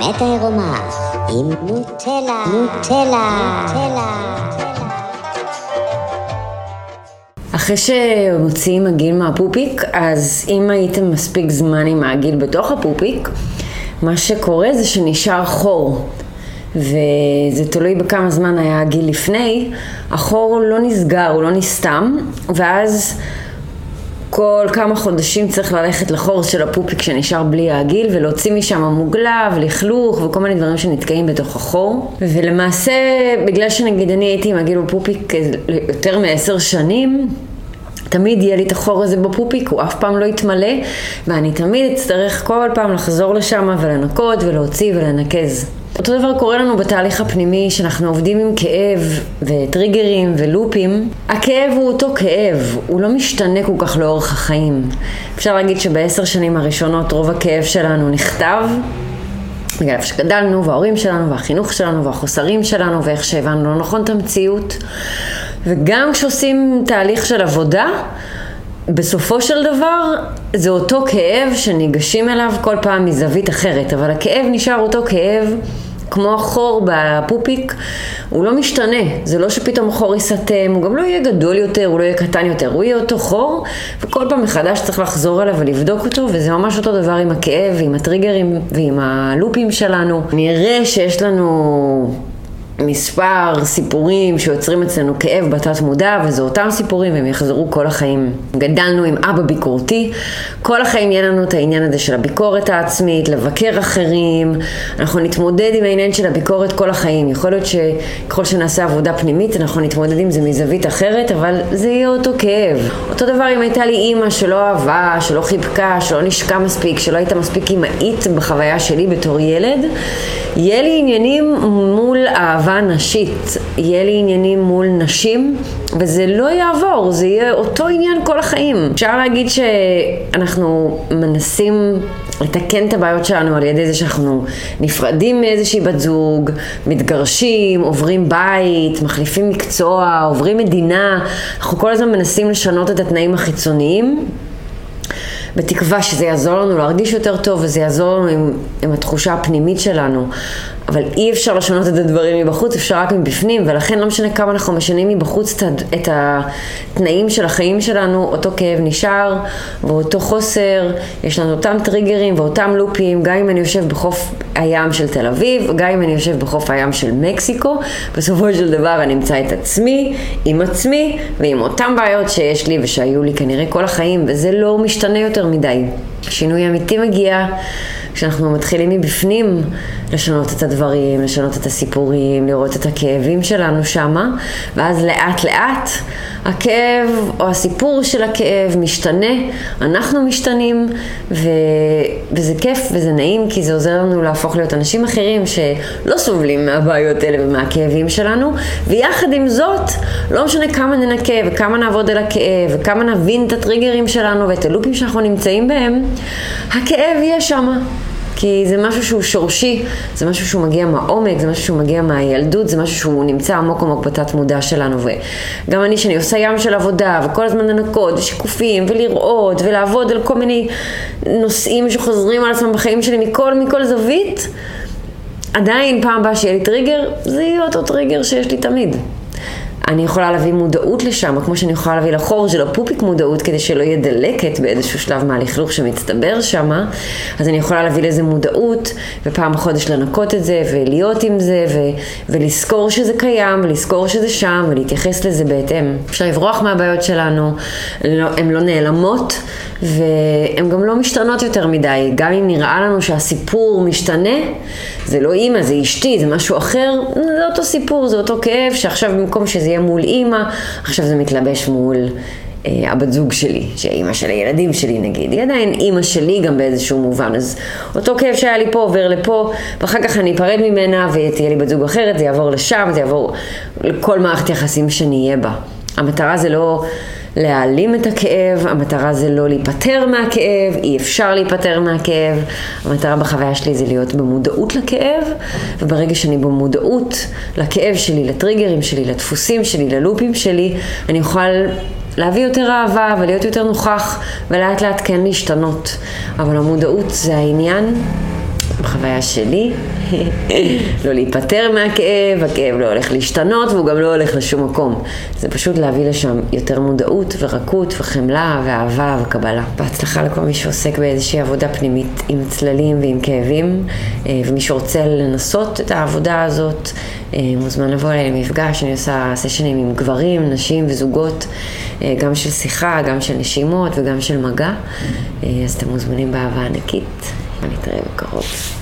האמת העירומה עם נוטלה, נוטלה, נוטלה. אחרי שמוציאים מגעיל מהפופיק, אז אם הייתם מספיק זמן עם העגיל בתוך הפופיק, מה שקורה זה שנשאר חור. וזה תלוי בכמה זמן היה הגיל לפני, החור לא נסגר, הוא לא נסתם, ואז כל כמה חודשים צריך ללכת לחור של הפופיק שנשאר בלי העגיל ולהוציא משם מוגלה ולכלוך וכל מיני דברים שנתקעים בתוך החור. ולמעשה, בגלל שנגיד אני הייתי עם עגיל בפופיק יותר מעשר שנים, תמיד יהיה לי את החור הזה בפופיק, הוא אף פעם לא יתמלא, ואני תמיד אצטרך כל פעם לחזור לשם ולנקות ולהוציא ולנקז. אותו דבר קורה לנו בתהליך הפנימי, שאנחנו עובדים עם כאב וטריגרים ולופים. הכאב הוא אותו כאב, הוא לא משתנה כל כך לאורך החיים. אפשר להגיד שבעשר שנים הראשונות רוב הכאב שלנו נכתב, בגלל איפה שגדלנו, וההורים שלנו, והחינוך שלנו, והחוסרים שלנו, ואיך שהבנו לא נכון את המציאות. וגם כשעושים תהליך של עבודה, בסופו של דבר זה אותו כאב שניגשים אליו כל פעם מזווית אחרת, אבל הכאב נשאר אותו כאב כמו החור בפופיק, הוא לא משתנה. זה לא שפתאום החור ייסתם, הוא גם לא יהיה גדול יותר, הוא לא יהיה קטן יותר, הוא יהיה אותו חור, וכל פעם מחדש צריך לחזור אליו ולבדוק אותו, וזה ממש אותו דבר עם הכאב, עם הטריגרים ועם הלופים שלנו. נראה שיש לנו... מספר סיפורים שיוצרים אצלנו כאב בתת מודע, וזה אותם סיפורים והם יחזרו כל החיים. גדלנו עם אבא ביקורתי, כל החיים יהיה לנו את העניין הזה של הביקורת העצמית, לבקר אחרים, אנחנו נתמודד עם העניין של הביקורת כל החיים. יכול להיות שככל שנעשה עבודה פנימית אנחנו נתמודד עם זה מזווית אחרת, אבל זה יהיה אותו כאב. אותו דבר אם הייתה לי אימא שלא אהבה, שלא חיבקה, שלא נשקה מספיק, שלא הייתה מספיק אימהית בחוויה שלי בתור ילד, יהיה לי עניינים אהבה נשית, יהיה לי עניינים מול נשים, וזה לא יעבור, זה יהיה אותו עניין כל החיים. אפשר להגיד שאנחנו מנסים לתקן את הבעיות שלנו על ידי זה שאנחנו נפרדים מאיזושהי בת זוג, מתגרשים, עוברים בית, מחליפים מקצוע, עוברים מדינה, אנחנו כל הזמן מנסים לשנות את התנאים החיצוניים. בתקווה שזה יעזור לנו להרגיש יותר טוב וזה יעזור לנו עם, עם התחושה הפנימית שלנו. אבל אי אפשר לשנות את הדברים מבחוץ, אפשר רק מבפנים, ולכן לא משנה כמה אנחנו משנים מבחוץ את התנאים של החיים שלנו, אותו כאב נשאר, ואותו חוסר, יש לנו אותם טריגרים ואותם לופים, גם אם אני יושב בחוף הים של תל אביב, גם אם אני יושב בחוף הים של מקסיקו, בסופו של דבר אני אמצא את עצמי, עם עצמי, ועם אותם בעיות שיש לי ושהיו לי כנראה כל החיים, וזה לא משתנה יותר מדי. שינוי אמיתי מגיע כשאנחנו מתחילים מבפנים לשנות את הדברים, לשנות את הסיפורים, לראות את הכאבים שלנו שמה, ואז לאט לאט הכאב או הסיפור של הכאב משתנה, אנחנו משתנים, ו... וזה כיף וזה נעים כי זה עוזר לנו להפוך להיות אנשים אחרים שלא סובלים מהבעיות האלה ומהכאבים שלנו, ויחד עם זאת, לא משנה כמה ננקה וכמה נעבוד על הכאב וכמה נבין את הטריגרים שלנו ואת הלופים שאנחנו נמצאים בהם, הכאב יהיה שמה. כי זה משהו שהוא שורשי, זה משהו שהוא מגיע מהעומק, זה משהו שהוא מגיע מהילדות, זה משהו שהוא נמצא עמוק עמוק בתת מודע שלנו. וגם אני, שאני עושה ים של עבודה, וכל הזמן לנקות, ושיקופים, ולראות, ולעבוד על כל מיני נושאים שחוזרים על עצמם בחיים שלי מכל, מכל זווית, עדיין פעם הבאה שיהיה לי טריגר, זה יהיה אותו טריגר שיש לי תמיד. אני יכולה להביא מודעות לשם, כמו שאני יכולה להביא לחור של הפופיק מודעות כדי שלא יהיה דלקת באיזשהו שלב מהלכלוך שמצטבר שם, אז אני יכולה להביא לזה מודעות, ופעם בחודש לנקות את זה, ולהיות עם זה, ו- ולזכור שזה קיים, ולזכור שזה שם, ולהתייחס לזה בהתאם. אפשר לברוח מהבעיות שלנו, לא, הן לא נעלמות, והן גם לא משתנות יותר מדי. גם אם נראה לנו שהסיפור משתנה, זה לא אימא, זה אשתי, זה משהו אחר, זה אותו סיפור, זה אותו כאב, שעכשיו במקום שזה יהיה מול אימא, עכשיו זה מתלבש מול אה, הבת זוג שלי, שהיא אימא של הילדים שלי נגיד, היא עדיין אימא שלי גם באיזשהו מובן, אז אותו כאב שהיה לי פה עובר לפה, ואחר כך אני אפרד ממנה ותהיה לי בת זוג אחרת, זה יעבור לשם, זה יעבור לכל מערכת יחסים שאני אהיה בה. המטרה זה לא... להעלים את הכאב, המטרה זה לא להיפטר מהכאב, אי אפשר להיפטר מהכאב, המטרה בחוויה שלי זה להיות במודעות לכאב, וברגע שאני במודעות לכאב שלי, לטריגרים שלי, לדפוסים שלי, ללופים שלי, אני אוכל להביא יותר אהבה ולהיות יותר נוכח ולאט לאט כן להשתנות. אבל המודעות זה העניין. בחוויה שלי, לא להיפטר מהכאב, הכאב לא הולך להשתנות והוא גם לא הולך לשום מקום. זה פשוט להביא לשם יותר מודעות ורקות וחמלה ואהבה וקבלה. בהצלחה לכל מי שעוסק באיזושהי עבודה פנימית עם צללים ועם כאבים, אה, ומי שרוצה לנסות את העבודה הזאת, אה, מוזמן לבוא אליי למפגש, אני עושה סשנים עם גברים, נשים וזוגות, אה, גם של שיחה, גם של נשימות וגם של מגע, אז אתם מוזמנים באהבה ענקית, Let me think. Hold.